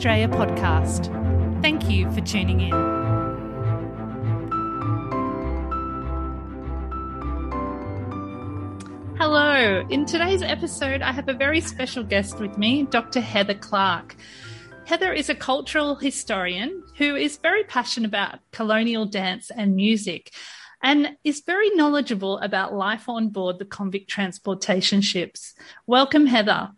Australia podcast. Thank you for tuning in. Hello. In today's episode, I have a very special guest with me, Dr. Heather Clark. Heather is a cultural historian who is very passionate about colonial dance and music and is very knowledgeable about life on board the convict transportation ships. Welcome, Heather.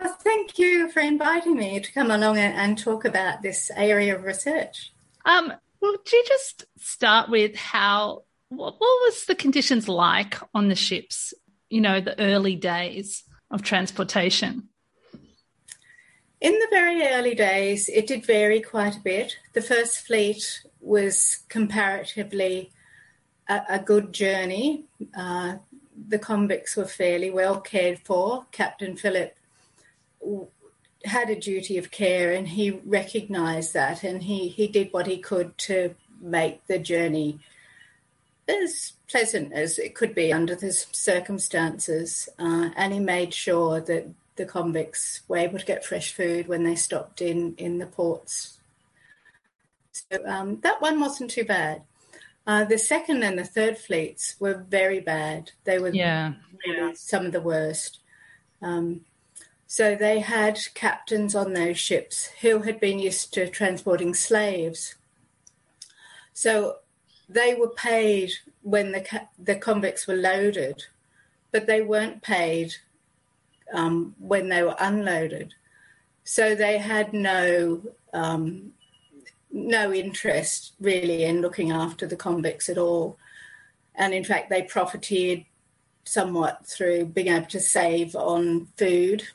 Well, thank you for inviting me to come along and, talk about this area of research. Um, well, do you just start with how what, what was the conditions like on the ships? You know, the early days of transportation. In the very early days, it did vary quite a bit. The first fleet was comparatively a, a good journey. Uh, the convicts were fairly well cared for. Captain Phillip had a duty of care and he recognized that and he, he did what he could to make the journey as pleasant as it could be under the circumstances. Uh, and he made sure that the convicts were able to get fresh food when they stopped in, in the ports. So um, that one wasn't too bad. Uh, the second and the third fleets were very bad. They were yeah. really some of the worst. Um, so they had captains on those ships who had been used to transporting slaves. So they were paid when the the convicts were loaded, but they weren't paid um, when they were unloaded. So they had no um, no interest really in looking after the convicts at all, and in fact they profiteered somewhat through being able to save on food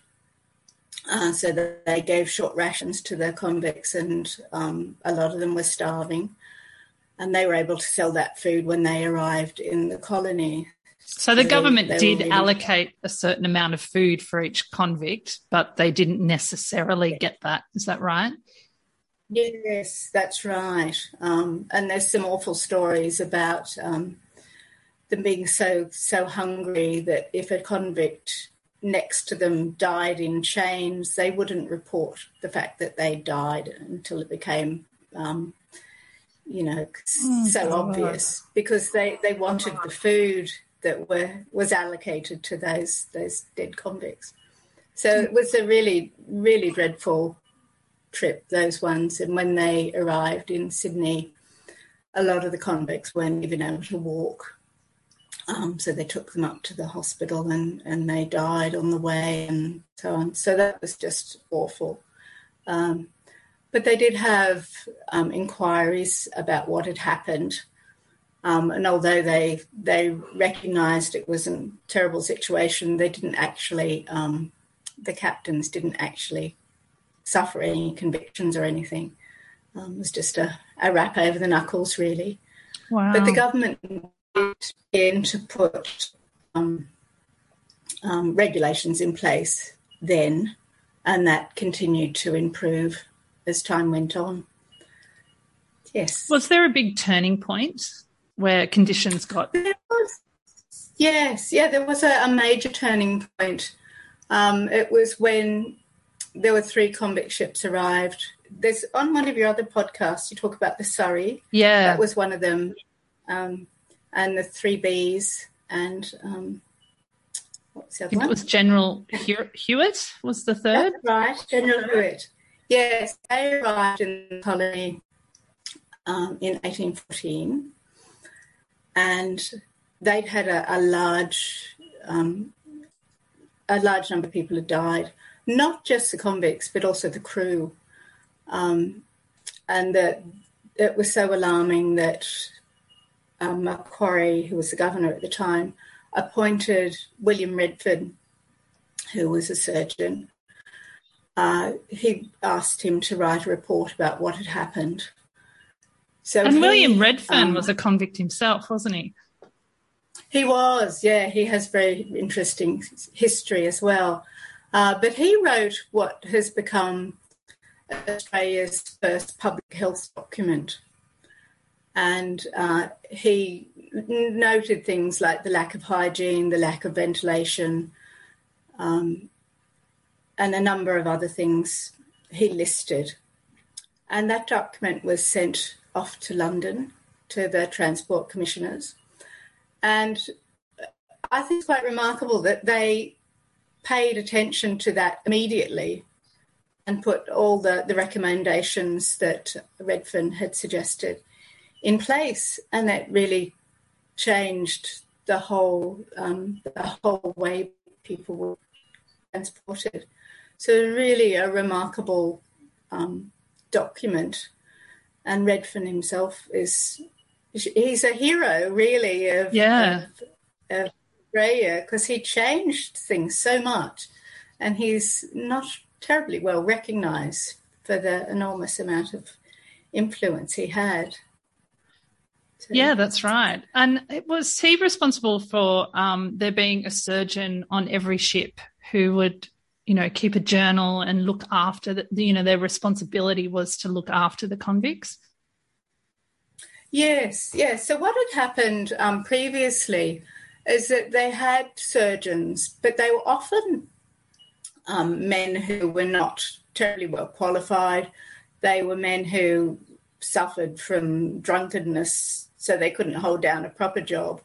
uh, so that they gave short rations to their convicts, and um, a lot of them were starving. And they were able to sell that food when they arrived in the colony. So the so government they, they did allocate a certain amount of food for each convict, but they didn't necessarily get that. Is that right? Yes, that's right. Um, and there's some awful stories about um, them being so so hungry that if a convict next to them died in chains, they wouldn't report the fact that they died until it became, um, you know, oh, so God. obvious because they, they wanted the food that were was allocated to those those dead convicts. So it was a really really dreadful trip those ones, and when they arrived in Sydney, a lot of the convicts weren't even able to walk um, so they took them up to the hospital and, and they died on the way and so on. So that was just awful. Um, but they did have um, inquiries about what had happened. Um, and although they they recognised it was a terrible situation, they didn't actually um, the captains didn't actually suffer any convictions or anything. Um, it was just a, a rap over the knuckles, really. Wow. But the government in to put um, um, regulations in place then, and that continued to improve as time went on. Yes. Was there a big turning point where conditions got? Was, yes, yeah, there was a, a major turning point. Um, it was when there were three convict ships arrived. There's on one of your other podcasts, you talk about the Surry. Yeah, that was one of them. Um, and the Three Bees and um, what's the other one? It was General Hewett was the third. That's right, General Hewett. Yes, they arrived in the colony um, in 1814, and they'd had a, a large um, a large number of people had died, not just the convicts but also the crew, um, and that it was so alarming that um, Macquarie, who was the governor at the time, appointed William Redfern, who was a surgeon. Uh, he asked him to write a report about what had happened. So and he, William Redfern um, was a convict himself, wasn't he? He was, yeah. He has very interesting history as well. Uh, but he wrote what has become Australia's first public health document and uh, he noted things like the lack of hygiene, the lack of ventilation, um, and a number of other things he listed. And that document was sent off to London to the Transport Commissioners. And I think it's quite remarkable that they paid attention to that immediately and put all the, the recommendations that Redfern had suggested in place. And that really changed the whole um, the whole way people were transported. So really a remarkable um, document. And Redfern himself is he's a hero really of yeah of, of Australia because he changed things so much and he's not terribly well recognized for the enormous amount of influence he had. So, yeah, that's right. And it was he responsible for um, there being a surgeon on every ship who would, you know, keep a journal and look after the, you know, their responsibility was to look after the convicts? Yes, yes. So what had happened um, previously is that they had surgeons, but they were often um, men who were not terribly well qualified. They were men who suffered from drunkenness, so they couldn't hold down a proper job.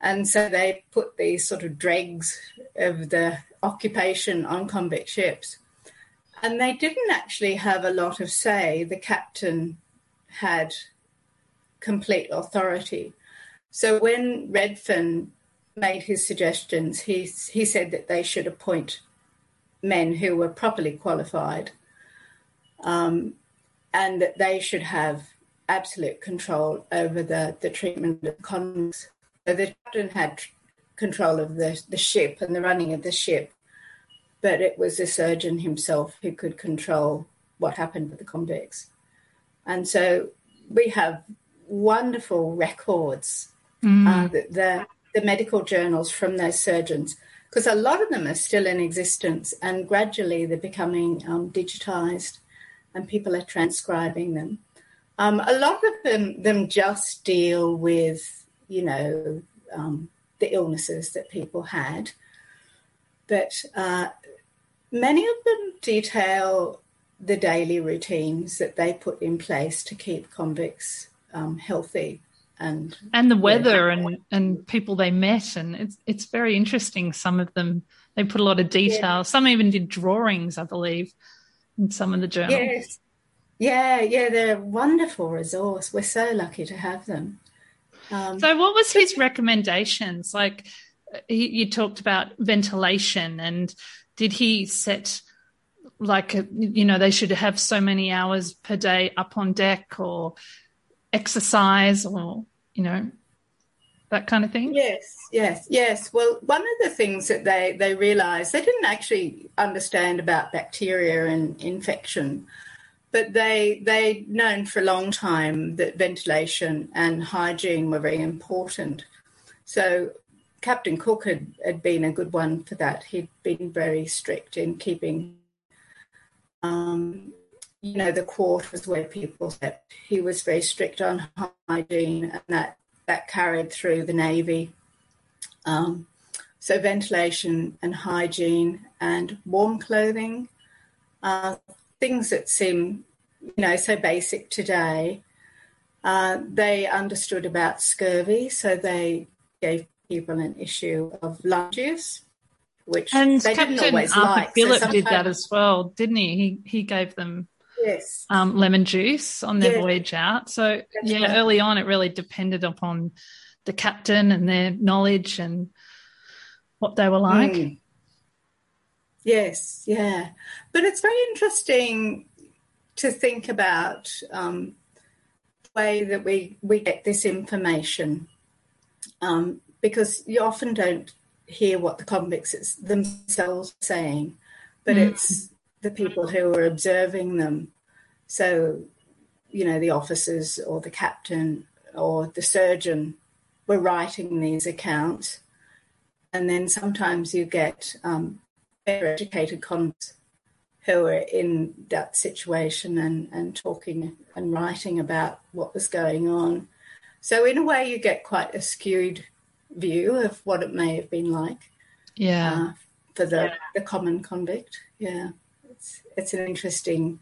And so they put these sort of dregs of the occupation on convict ships. And they didn't actually have a lot of say. The captain had complete authority. So when Redfern made his suggestions, he, he said that they should appoint men who were properly qualified um, and that they should have absolute control over the, the treatment of convicts. So the captain had control of the, the ship and the running of the ship, but it was the surgeon himself who could control what happened with the convicts. And so we have wonderful records, mm. uh, the, the, the medical journals from those surgeons because a lot of them are still in existence and gradually they're becoming um, digitized and people are transcribing them. Um, a lot of them, them just deal with, you know, um, the illnesses that people had. But uh, many of them detail the daily routines that they put in place to keep convicts um, healthy and and the weather and and people they met and it's it's very interesting some of them. They put a lot of detail. Yeah. some even did drawings i believe in some of the journals. Yes yeah yeah they're a wonderful resource we're so lucky to have them um, so what was his recommendations like he, you talked about ventilation and did he set like a, you know they should have so many hours per day up on deck or exercise or, you know, that kind of thing? Yes, yes, yes. Well, one of the things that they, they realised, they didn't actually understand about bacteria and infection, but they they'd known for a long time that ventilation and hygiene were very important. So Captain Cook had, had been a good one for that. He'd been very strict in keeping um, you know, the quarters where people slept. He was very strict on hygiene, and that that carried through the navy. Um, so ventilation and hygiene and warm clothing, uh, things that seem, you know, so basic today. Uh, they understood about scurvy, so they gave people an issue of lung juice, which and they Captain didn't always Arthur like. Phillip so did that as well, didn't he? He he gave them yes. um, lemon juice on their voyage out. So That's yeah, right. early on it really depended upon the captain and their knowledge and what they were like. Mm. Yes, yeah, but it's very interesting to think about um, the way that we we get this information um, because you often don't hear what the convicts themselves are saying, but mm. it's the people who are observing them so, you know, the officers or the captain or the surgeon were writing these accounts. And then sometimes you get um, better educated convicts who were in that situation and, and talking and writing about what was going on. So, in a way, you get quite a skewed view of what it may have been like. Yeah. Uh, for the, yeah. the common convict. Yeah, it's it's an interesting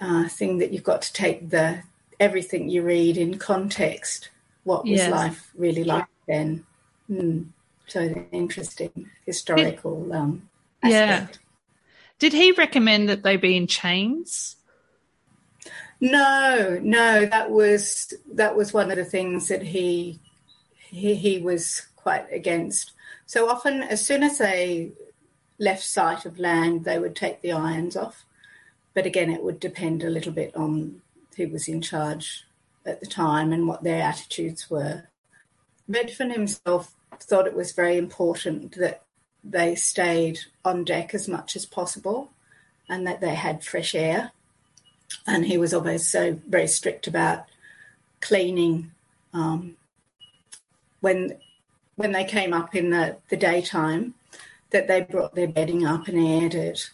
uh, thing that you've got to take the everything you read in context. What was yes. life really like then? Mm. So interesting historical um, Yeah. Did he recommend that they be in chains? No, no, that was that was one of the things that he he, he was quite against. So often, as soon as they left sight of land, they would take the irons off. But again, it would depend a little bit on who was in charge at the time and what their attitudes were. Redfern himself thought it was very important that they stayed on deck as much as possible and that they had fresh air. And he was always so very strict about cleaning um, when when they came up in the, the daytime, that they brought their bedding up and aired it,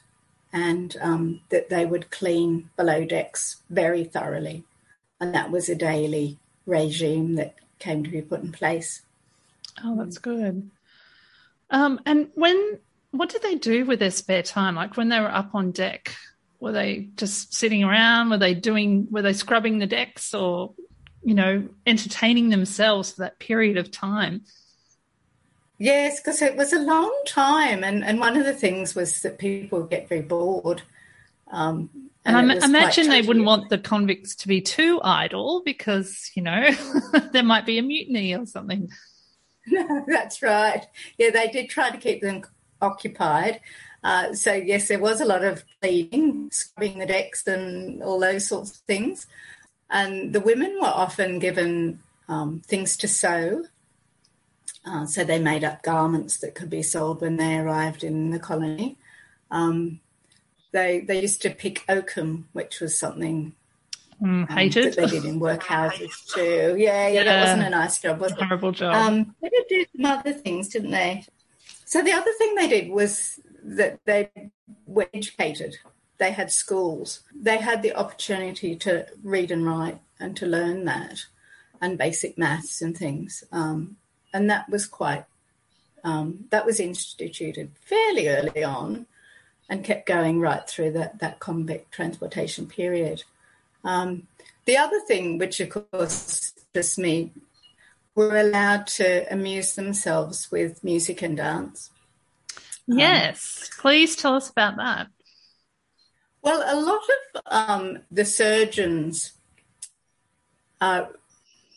and um, that they would clean below decks very thoroughly. And that was a daily regime that came to be put in place. Oh, that's good. Um, and when what did they do with their spare time? Like when they were up on deck, were they just sitting around? Were they doing? Were they scrubbing the decks, or you know, entertaining themselves for that period of time? Yes, because it was a long time, and and one of the things was that people get very bored. Um, and, and I imagine they wouldn't want the convicts to be too idle because you know there might be a mutiny or something. That's right. Yeah, they did try to keep them occupied. Uh, so yes, there was a lot of cleaning, scrubbing the decks, and all those sorts of things. And the women were often given um, things to sew. Uh, so they made up garments that could be sold when they arrived in the colony. Um, they they used to pick oakum, which was something Mm, hated. Um, they did in workhouses too. Yeah, yeah, yeah, that wasn't a nice job, was? Horrible job. Um, they did do some other things, didn't they? So the other thing they did was that they were educated. They had schools. They had the opportunity to read and write and to learn that, and basic maths and things. Um, and that was quite. Um, that was instituted fairly early on, and kept going right through that that convict transportation period. Um, the other thing, which of course just me, were allowed to amuse themselves with music and dance. Um, yes, um, please tell us about that. Well, a lot of um, the surgeons uh,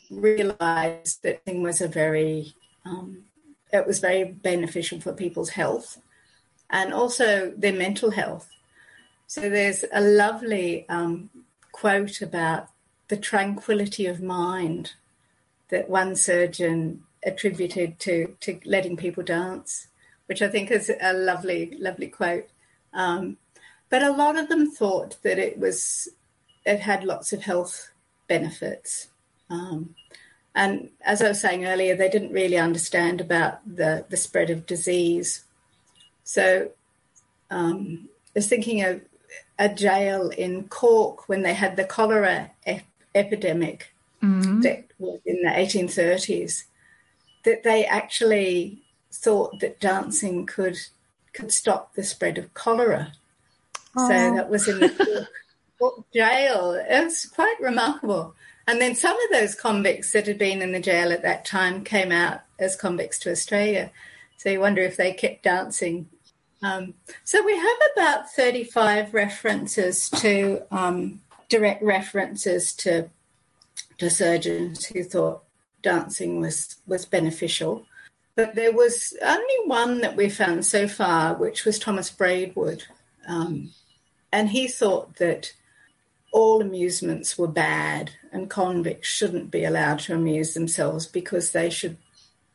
realised that thing was a very, um, it was very beneficial for people's health and also their mental health. So there's a lovely um, quote about the tranquility of mind that one surgeon attributed to, to letting people dance, which I think is a lovely, lovely quote. Um, but a lot of them thought that it was it had lots of health benefits. Um, and as I was saying earlier, they didn't really understand about the, the spread of disease. So um, I was thinking of a jail in Cork when they had the cholera ep- epidemic mm-hmm. that was in the 1830s, that they actually thought that dancing could could stop the spread of cholera. Oh. So that was in the Cork, Cork jail. It was quite remarkable. And then some of those convicts that had been in the jail at that time came out as convicts to Australia. So you wonder if they kept dancing um, so we have about 35 references to um, direct references to, to surgeons who thought dancing was, was beneficial. But there was only one that we found so far, which was Thomas Braidwood. Um, and he thought that all amusements were bad and convicts shouldn't be allowed to amuse themselves because they should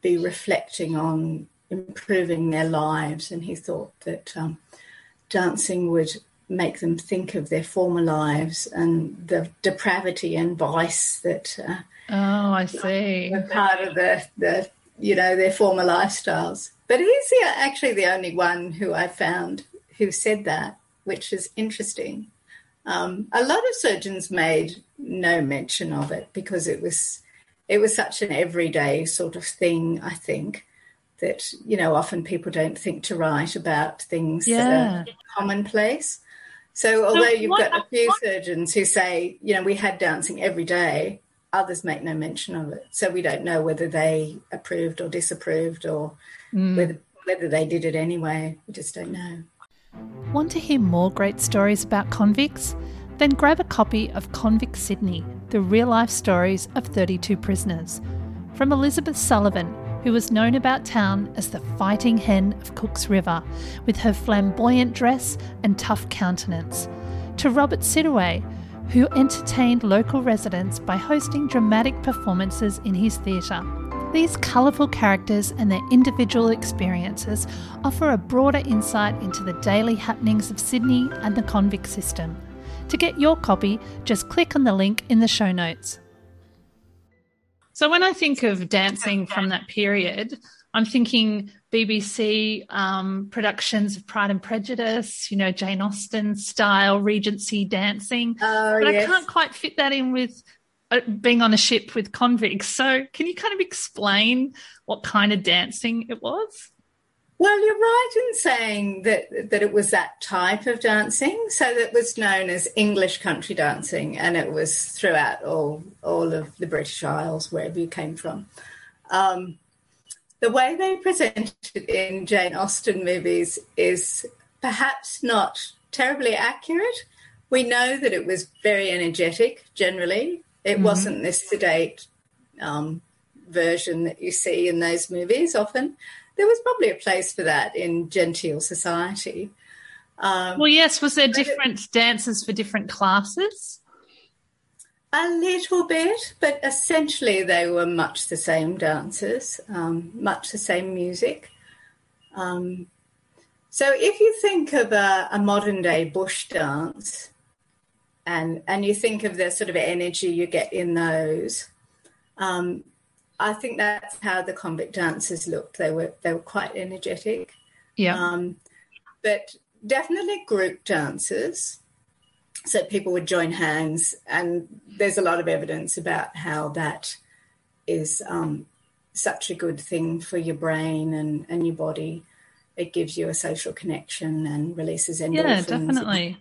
be reflecting on improving their lives. And he thought that um, dancing would make them think of their former lives and the depravity and vice that. Uh, oh, I see. Were part of the, the you know their former lifestyles. But he's the, actually the only one who I found who said that, which is interesting. Um, a lot of surgeons made no mention of it because it was it was such an everyday sort of thing. I think that you know often people don't think to write about things Yeah. that are commonplace. So although you've what- got a few surgeons who say, you know, we had dancing every day, others make no mention of it. So we don't know whether they approved or disapproved or Mm. whether whether they did it anyway. We just don't know. Want to hear more great stories about convicts? Then grab a copy of Convict Sydney, the real life stories of 32 prisoners. From Elizabeth Sullivan, who was known about town as the fighting hen of Cook's River, with her flamboyant dress and tough countenance, to Robert Sidaway, who entertained local residents by hosting dramatic performances in his theatre. These colourful characters and their individual experiences offer a broader insight into the daily happenings of Sydney and the convict system. To get your copy, just click on the link in the show notes. So, when I think of dancing from that period, I'm thinking BBC um, productions of Pride and Prejudice, you know, Jane Austen style Regency dancing. Oh but I can't quite fit that in with uh, being on a ship with convicts. So, can you kind of explain what kind of dancing it was? Well, you're right in saying that that it was that type of dancing. So that was known as English country dancing, and it was throughout all all of the British Isles, wherever you came from. Um, the way they present it in Jane Austen movies is perhaps not terribly accurate. We know that it was very energetic. Generally, it wasn't this sedate um, version that you see in those movies often. There was probably a place for that in genteel society. Um, Well, yes. Was there different dances for different classes? a little bit, but essentially they were much the same dances, um, much the same music. Um, so if you think of a, a modern day bush dance, and and you think of the sort of energy you get in those, um, I think that's how the convict dancers looked. They were they were quite energetic. Yeah. Um, but definitely group dances. So people would join hands, and there's a lot of evidence about how that is um, such a good thing for your brain and, and your body. It gives you a social connection and releases endorphins. yeah, definitely.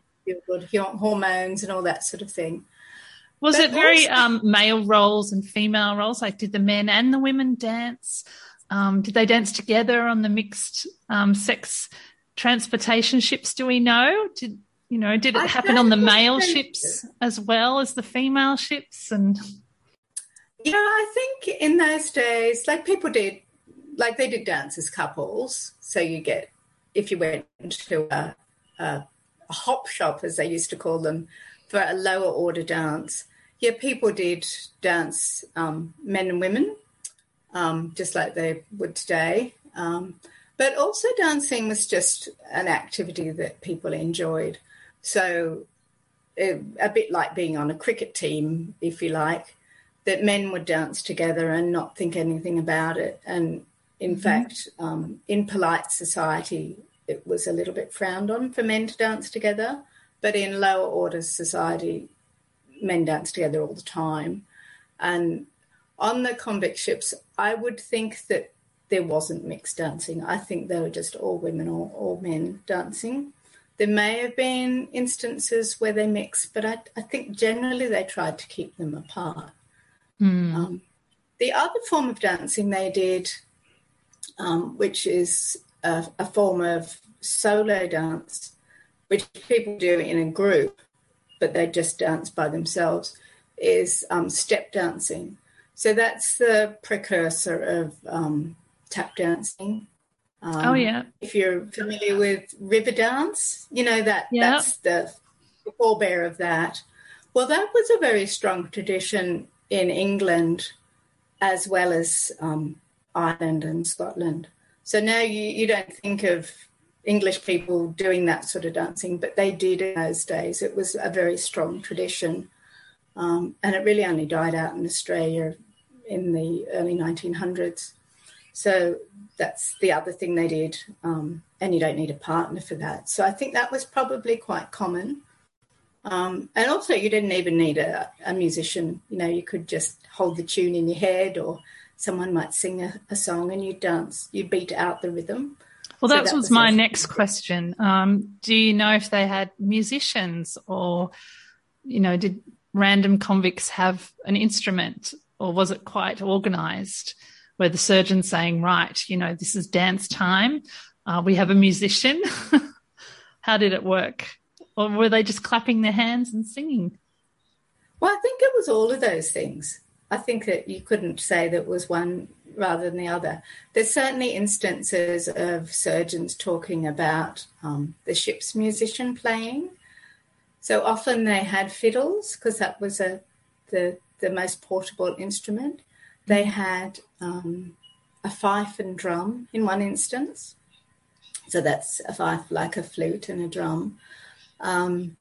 good hormones and all that sort of thing. Was But it very also- um, male roles and female roles? Like, did the men and the women dance? Um, did they dance together on the mixed um, sex transportation ships? Do we know? Did you know? Did it I happen on the male ships as well as the female ships? And Yeah, I think in those days, like people did, like they did dance as couples. So you get, if you went to a, a hop shop, as they used to call them, for a lower order dance, yeah, people did dance, um, men and women, um, just like they would today. Um, but also dancing was just an activity that people enjoyed. So it, a bit like being on a cricket team, if you like that men would dance together and not think anything about it. And in fact, um, in polite society, it was a little bit frowned on for men to dance together. But in lower orders society, men dance together all the time. And on the convict ships, I would think that there wasn't mixed dancing. I think they were just all women or all men dancing. There may have been instances where they mixed, but I, I think generally they tried to keep them apart. Hmm. Um, the other form of dancing they did, um, which is a, a form of solo dance, which people do in a group, but they just dance by themselves, is um, step dancing. So that's the precursor of um, tap dancing. Um, oh yeah, if you're familiar with Riverdance, you know that that's the forebear of that. Well, that was a very strong tradition in England as well as um, Ireland and Scotland. So now you, you don't think of English people doing that sort of dancing, but they did in those days. It was a very strong tradition. Um, and it really only died out in Australia in the early 1900s. So that's the other thing they did. Um, and you don't need a partner for that. So I think that was probably quite common. Um, and also, you didn't even need a, a musician. You know, you could just hold the tune in your head or someone might sing a, a song and you dance, you beat out the rhythm. Well, that, so that was, was my next question. Um, do you know if they had musicians or, you know, did random convicts have an instrument or was it quite organized where the surgeon saying, right, you know, this is dance time. Uh, we have a musician. How did it work? Or were they just clapping their hands and singing? Well, I think it was all of those things. I think that you couldn't say that was one rather than the other. There's certainly instances of surgeons talking about um, the ship's musician playing. So often they had fiddles because that was a the the most portable instrument. They had um, a fife and drum in one instance. So that's a fife like a flute and a drum. Um,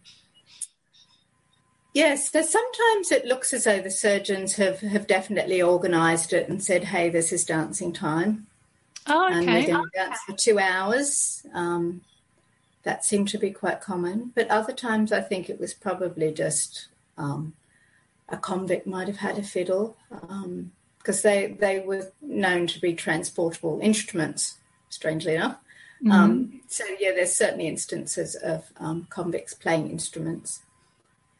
Yes, so sometimes it looks as though the surgeons have, have definitely organised it and said, hey, this is dancing time. Oh, okay. And we're going to dance for two hours. Um, that seemed to be quite common. But other times I think it was probably just um, a convict might have had a fiddle because um, they, they were known to be transportable instruments, strangely enough. Mm-hmm. Um, so, yeah, there's certainly instances of um, convicts playing instruments.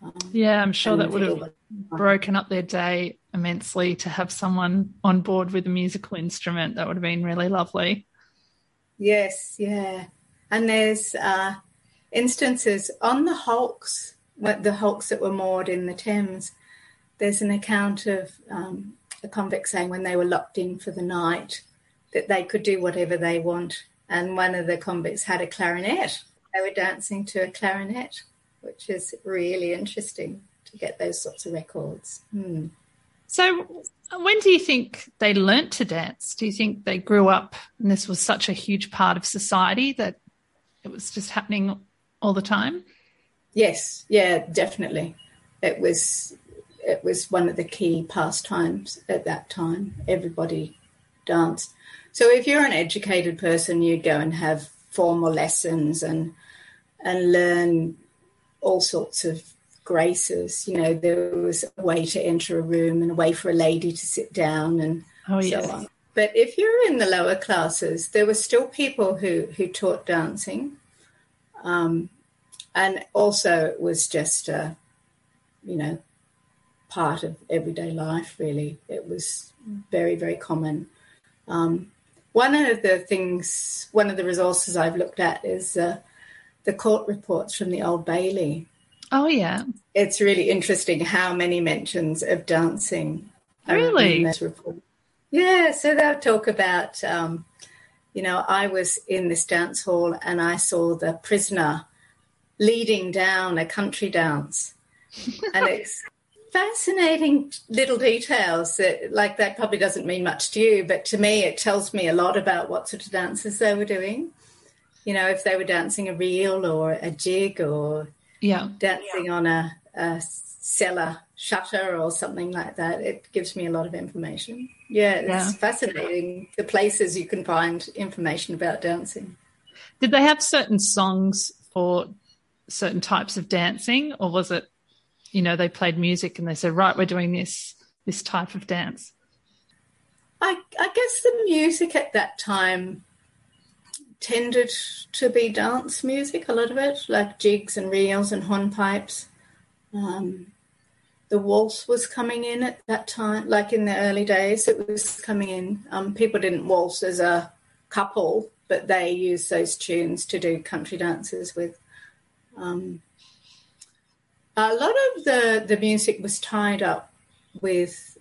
Um, yeah, I'm sure that would have broken up their day immensely to have someone on board with a musical instrument. That would have been really lovely. Yes, yeah. And there's uh, instances on the hulks, the hulks that were moored in the Thames. There's an account of um, a convict saying when they were locked in for the night that they could do whatever they want. And one of the convicts had a clarinet. They were dancing to a clarinet which is really interesting to get those sorts of records. Hmm. So, when do you think they learnt to dance? Do you think they grew up and this was such a huge part of society that it was just happening all the time? Yes, yeah, definitely. It was it was one of the key pastimes at that time. Everybody danced. So if you're an educated person, you'd go and have formal lessons and and learn all sorts of graces. You know, there was a way to enter a room and a way for a lady to sit down and oh, so yes. on. But if you're in the lower classes, there were still people who, who taught dancing. Um, and also it was just, a, you know, part of everyday life, really. It was very, very common. Um, one of the things, one of the resources I've looked at is uh, the court reports from the Old Bailey. Oh, yeah. It's really interesting how many mentions of dancing. Really? Yeah, so they'll talk about, um, you know, I was in this dance hall and I saw the prisoner leading down a country dance. and it's fascinating little details that, like, that probably doesn't mean much to you, but to me, it tells me a lot about what sort of dances they were doing you know, if they were dancing a reel or a jig or yeah. dancing yeah. on a, a cellar shutter or something like that, it gives me a lot of information. Yeah, it's yeah. fascinating the places you can find information about dancing. Did they have certain songs for certain types of dancing, or was it, you know, they played music and they said, right, we're doing this this type of dance? I, I guess the music at that time tended to be dance music, a lot of it, like jigs and reels and hornpipes. Um, the waltz was coming in at that time, like in the early days, it was coming in. Um, people didn't waltz as a couple, but they used those tunes to do country dances with. Um, a lot of the, the music was tied up with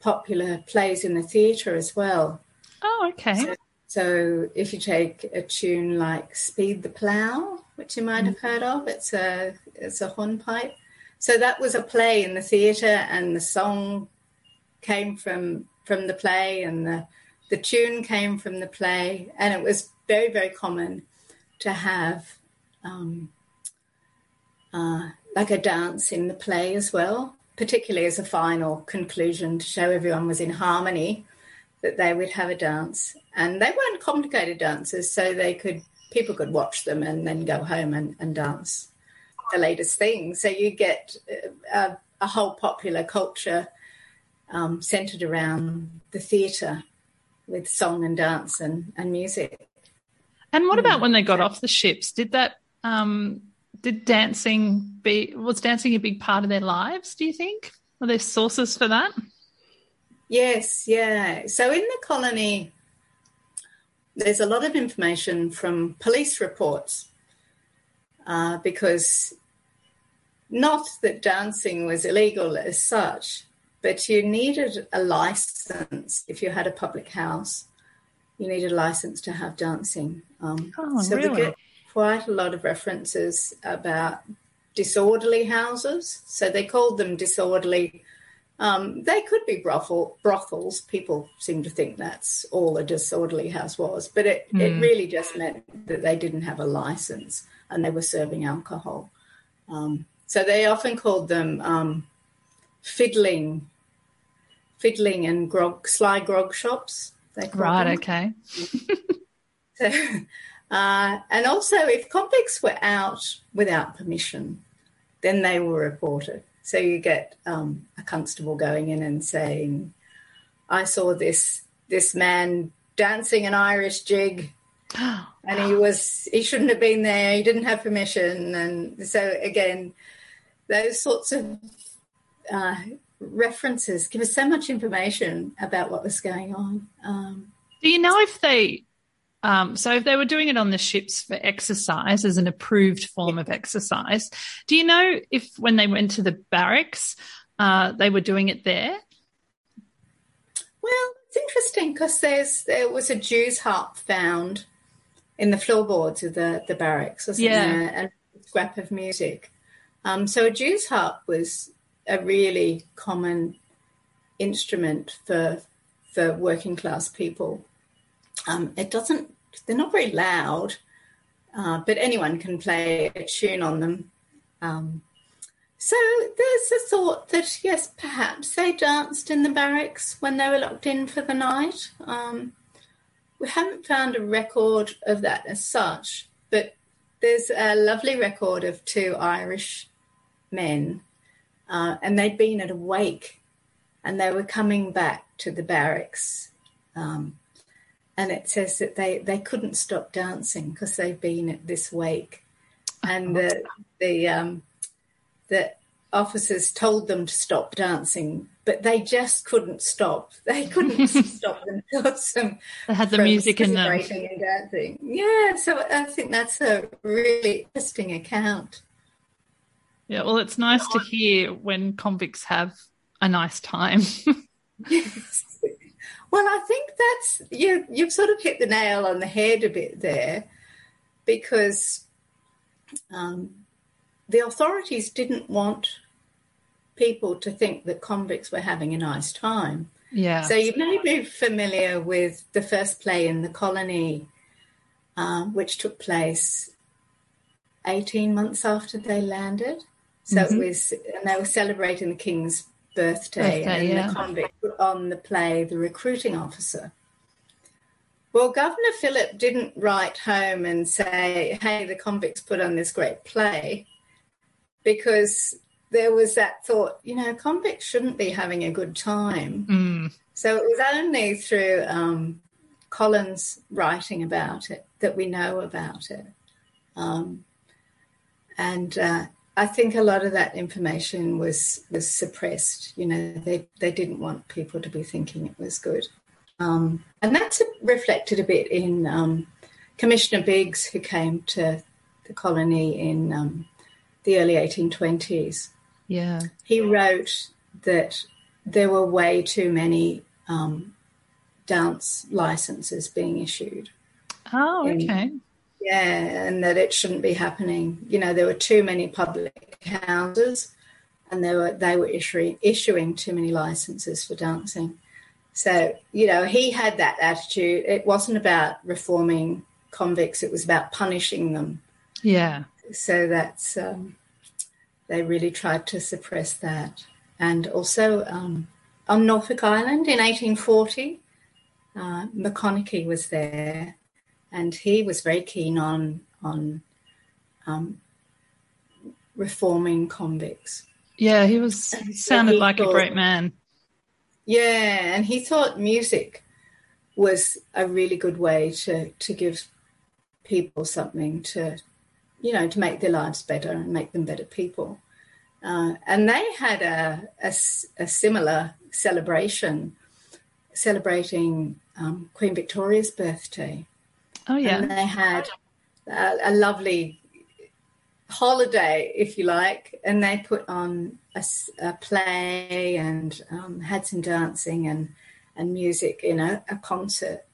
popular plays in the theatre as well. Oh, okay. So so if you take a tune like "Speed the Plough, which you might have mm. heard of, it's a it's a hornpipe. So that was a play in the theatre, and the song came from from the play, and the the tune came from the play, and it was very very common to have um, uh, like a dance in the play as well, particularly as a final conclusion to show everyone was in harmony that they would have a dance, and they weren't complicated dances, so they could people could watch them and then go home and, and dance the latest thing. So you get a, a whole popular culture um, centered around the theatre with song and dance and, and music. And what about when they got off the ships? Did that um, did dancing be was dancing a big part of their lives? Do you think? Are there sources for that? Yes, yeah. So in the colony, there's a lot of information from police reports uh, because not that dancing was illegal as such, but you needed a license if you had a public house. You needed a license to have dancing. Um, oh, so really? we get quite a lot of references about disorderly houses. So they called them disorderly. Um, they could be brothel, brothels. People seem to think that's all a disorderly house was, but it, mm. it hmm. really just meant that they didn't have a license and they were serving alcohol. Um, so they often called them um, fiddling, fiddling and grog, sly grog shops. right. Them. Okay. so, uh, and also, if convicts were out without permission, then they were reported. So you get um, a constable going in and saying, "I saw this this man dancing an Irish jig." and he was he shouldn't have been there. He didn't have permission. And so again those sorts of uh, references give us so much information about what was going on. Um, do you know if they um, so if they were doing it on the ships for exercise as an approved form of exercise, do you know if when they went to the barracks, uh, they were doing it there? Well, it's interesting because there's there was a Jew's harp found in the floorboards of the the barracks, wasn't yeah. there? And a scrap of music. Um, so a Jew's harp was a really common instrument for for working class people. Um, it doesn't, they're not very loud, uh, but anyone can play a tune on them. Um, so there's a thought that, yes, perhaps they danced in the barracks when they were locked in for the night. Um, we haven't found a record of that as such, but there's a lovely record of two Irish men, uh, and they'd been at a wake and they were coming back to the barracks. Um, and it says that they, they couldn't stop dancing because they've been at this wake, and the the um, the officers told them to stop dancing, but they just couldn't stop. They couldn't stop themselves from they had the music in them and dancing. Yeah, so I think that's a really interesting account. Yeah, well, it's nice to hear when convicts have a nice time. yes. Well, I think that's you. You've sort of hit the nail on the head a bit there, because um, the authorities didn't want people to think that convicts were having a nice time. Yeah. So you may be familiar with the first play in the colony, um, which took place 18 months after they landed. So mm-hmm. it was, and they were celebrating the king's birthday, birthday and yeah. the convict put on the play The Recruiting Officer. Well, Governor Phillip didn't write home and say, hey, the convicts put on this great play, because there was that thought, you know, convicts shouldn't be having a good time. Mm. So it was only through um, Collins writing about it that we know about it. Um, and uh, I think a lot of that information was was suppressed. You know, they they didn't want people to be thinking it was good, um, and that's reflected a bit in um, Commissioner Biggs, who came to the colony in um, the early 1820s. Yeah, he wrote that there were way too many um, dance licenses being issued. Oh, okay. In, yeah, and that it shouldn't be happening. You know, there were too many public houses, and they were they were issuing issuing too many licenses for dancing. So you know, he had that attitude. It wasn't about reforming convicts; it was about punishing them. Yeah. So that's um, they really tried to suppress that, and also um, on Norfolk Island in 1840, uh, Maconochie was there and he was very keen on on um, reforming convicts. Yeah, he was sounded he like thought, a great man. Yeah, and he thought music was a really good way to to give people something to, you know, to make their lives better and make them better people. Uh, and they had a, a, a, similar celebration, celebrating um, Queen Victoria's birthday. Oh, yeah. And they had a, a, lovely holiday, if you like, and they put on a, a play and um, had some dancing and, and music in a, a concert.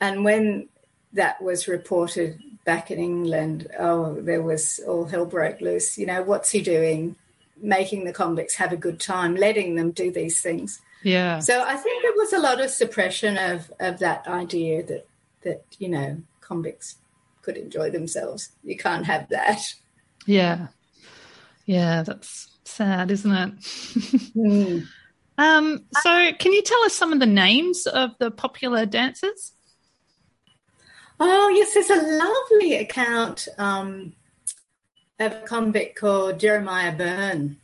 And when that was reported back in England, oh, there was all hell broke loose. You know, what's he doing? Making the convicts have a good time, letting them do these things. Yeah. So I think there was a lot of suppression of, of that idea that that you know convicts could enjoy themselves. You can't have that. Yeah. Yeah, that's sad, isn't it? mm. um, so, can you tell us some of the names of the popular dancers? Oh, yes, there's a lovely account um, of a convict called Jeremiah Byrne.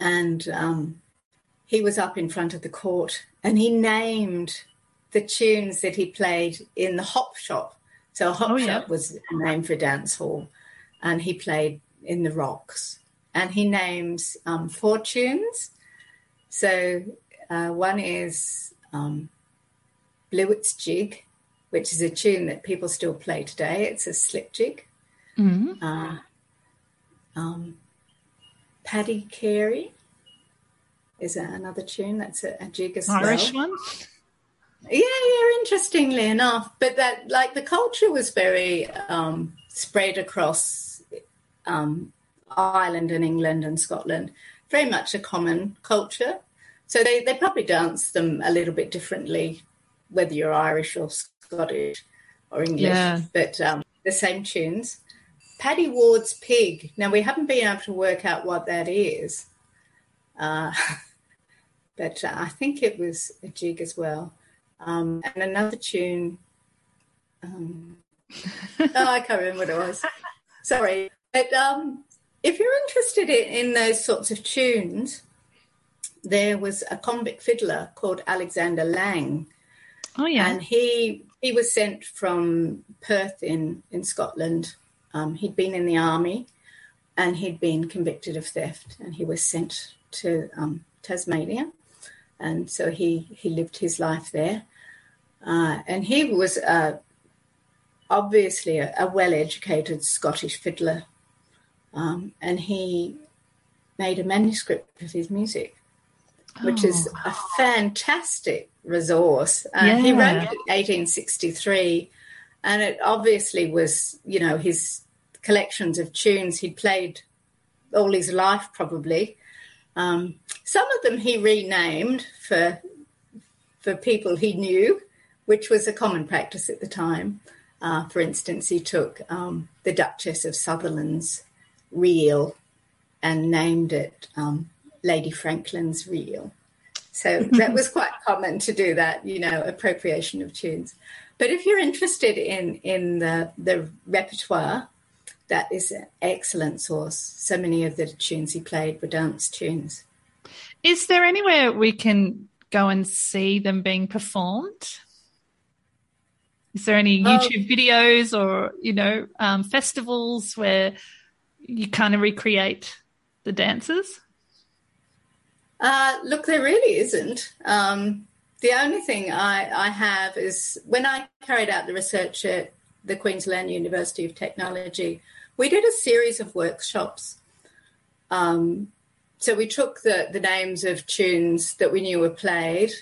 And um, he was up in front of the court and he named the tunes that he played in the hop shop. So, a hop oh, yeah. shop was a name for a dance hall. And he played in the rocks. And he names um, four tunes. So, uh, one is um, Blewett's Jig which is a tune that people still play today. It's a slip jig. Mm-hmm. Uh, um, Paddy Carey is another tune. That's a, a jig as Irish well. one. Yeah, yeah. Interestingly enough, but that like the culture was very um, spread across um, Ireland and England and Scotland. Very much a common culture. So they, they probably dance them a little bit differently, whether you're Irish or Scottish or English, yeah. but um, the same tunes. Paddy Ward's Pig. Now, we haven't been able to work out what that is, uh, but uh, I think it was a jig as well. Um, and another tune. Um, oh, I can't remember what it was. Sorry. But um, if you're interested in, in those sorts of tunes, there was a convict fiddler called Alexander Lang. Oh, yeah. And he he was sent from Perth in, in Scotland. Um, he'd been in the army and he'd been convicted of theft and he was sent to um, Tasmania. And so he, he lived his life there. Uh, and he was uh, obviously a, a well educated Scottish fiddler. Um, and he made a manuscript of his music, which oh. is a fantastic resource. Uh, yeah. He wrote it in 1863, and it obviously was, you know, his collections of tunes he'd played all his life, probably. Um, some of them he renamed for for people he knew, which was a common practice at the time. Uh, for instance, he took um, the Duchess of Sutherland's reel and named it um, Lady Franklin's reel. So that was quite common to do that, you know, appropriation of tunes. But if you're interested in in the the repertoire, that is an excellent source. So many of the tunes he played were dance tunes. Is there anywhere we can go and see them being performed? Is there any oh. YouTube oh. videos or you know um, festivals where you kind of recreate the dances? Uh, look, there really isn't. Um, the only thing I, I, have is when I carried out the research at the Queensland University of Technology, we did a series of workshops. Um, so we took the, the names of tunes that we knew were played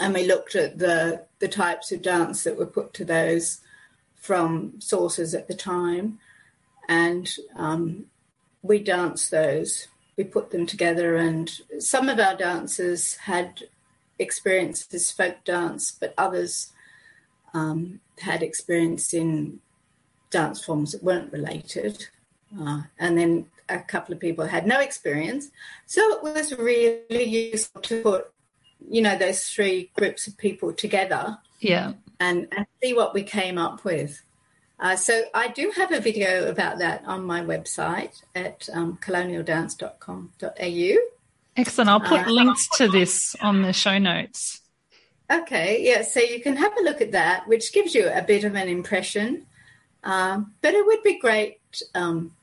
and we looked at the, the types of dance that were put to those from sources at the time. And um, we danced those we put them together, and some of our dancers had experience as folk dance, but others um, had experience in dance forms that weren't related. Uh, and then a couple of people had no experience. So it was really useful to put, you know, those three groups of people together. Yeah. And, and see what we came up with. Uh, so I do have a video about that on my website at um, colonialdance.com.au. Excellent. I'll put uh, links to this on the show notes. Okay, yeah, so you can have a look at that, which gives you a bit of an impression. Um, but it would be great um,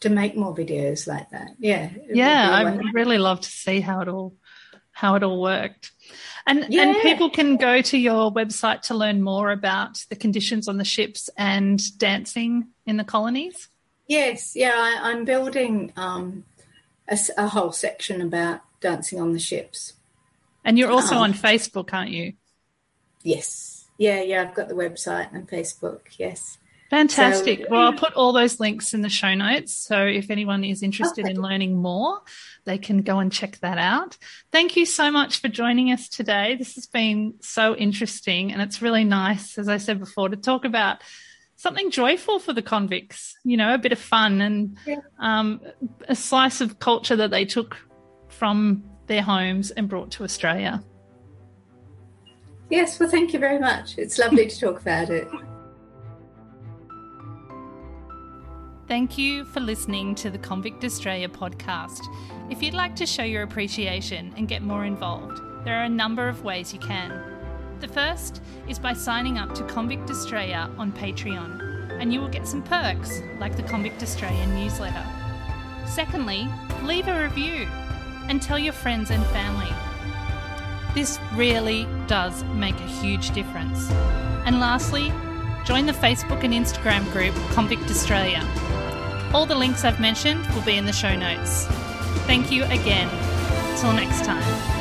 to make more videos like that. Yeah, yeah, I would really love to see how it all how it all worked. And yeah. and people can go to your website to learn more about the conditions on the ships and dancing in the colonies. Yes, yeah, I, am building um, a, a, whole section about dancing on the ships. And you're also um, on Facebook, aren't you? Yes. Yeah, yeah, I've got the website and Facebook. Yes. Fantastic. So, well, I'll put all those links in the show notes. So if anyone is interested okay. in learning more, they can go and check that out. Thank you so much for joining us today. This has been so interesting and it's really nice, as I said before, to talk about something joyful for the convicts, you know, a bit of fun and yeah. um, a slice of culture that they took from their homes and brought to Australia. Yes, well, thank you very much. It's lovely to talk about it. Thank you for listening to the Convict Australia podcast. If you'd like to show your appreciation and get more involved, there are a number of ways you can. The first is by signing up to Convict Australia on Patreon, and you will get some perks like the Convict Australia newsletter. Secondly, leave a review and tell your friends and family. This really does make a huge difference. And lastly, join the Facebook and Instagram group Convict Australia. All the links I've mentioned will be in the show notes. Thank you again. Till next time.